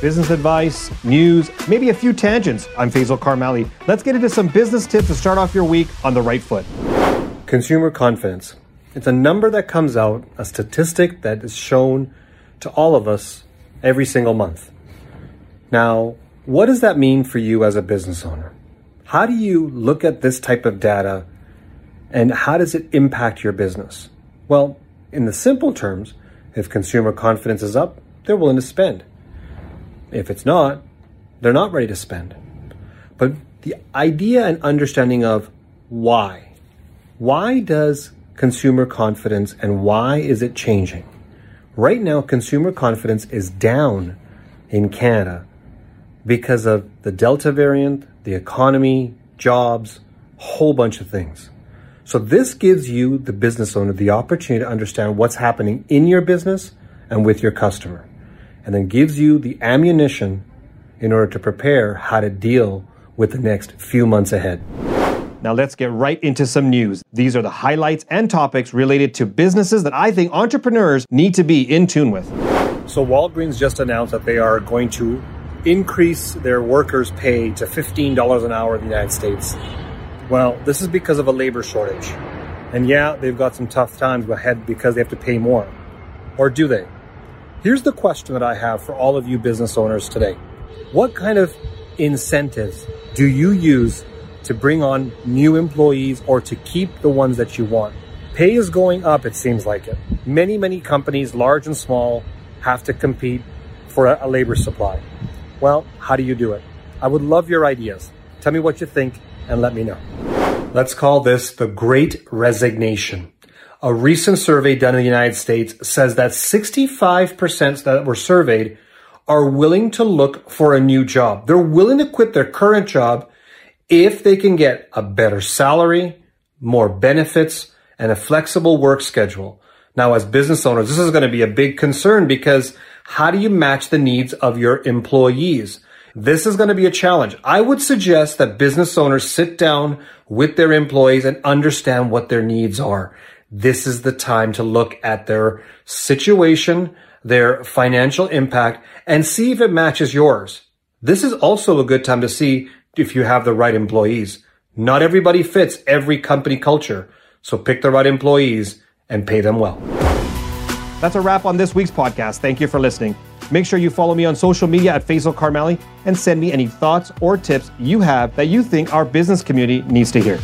business advice, news, maybe a few tangents. I'm Faisal Karmali. Let's get into some business tips to start off your week on the right foot. Consumer confidence. It's a number that comes out, a statistic that is shown to all of us every single month. Now, what does that mean for you as a business owner? How do you look at this type of data and how does it impact your business? Well, in the simple terms, if consumer confidence is up, they're willing to spend. If it's not, they're not ready to spend. But the idea and understanding of why. Why does consumer confidence and why is it changing? Right now, consumer confidence is down in Canada because of the Delta variant, the economy, jobs, whole bunch of things. So this gives you, the business owner, the opportunity to understand what's happening in your business and with your customer and then gives you the ammunition in order to prepare how to deal with the next few months ahead. Now let's get right into some news. These are the highlights and topics related to businesses that I think entrepreneurs need to be in tune with. So Walgreens just announced that they are going to increase their workers' pay to $15 an hour in the United States. Well, this is because of a labor shortage. And yeah, they've got some tough times ahead because they have to pay more. Or do they? Here's the question that I have for all of you business owners today. What kind of incentives do you use to bring on new employees or to keep the ones that you want? Pay is going up, it seems like it. Many, many companies, large and small, have to compete for a, labor supply. Well, how do you do it? I would love your ideas. Tell me what you think and let me know. Let's call this the Great Resignation. A recent survey done in the United States says that 65% that were surveyed are willing to look for a new job. They're willing to quit their current job if they can get a better salary, more benefits, and a flexible work schedule. Now, as business owners, this is going to be a big concern because how do you match the needs of your employees? This is going to be a challenge. I would suggest that business owners sit down with their employees and understand what their needs are this is the time to look at their situation, their financial impact, and see if it matches yours. This is also a good time to see if you have the right employees. Not everybody fits every company culture, so pick the right employees and pay them well. That's a wrap on this week's podcast. Thank you for listening. Make sure you follow me on social media at Faisal Karmali and send me any thoughts or tips you have that you think our business community needs to hear.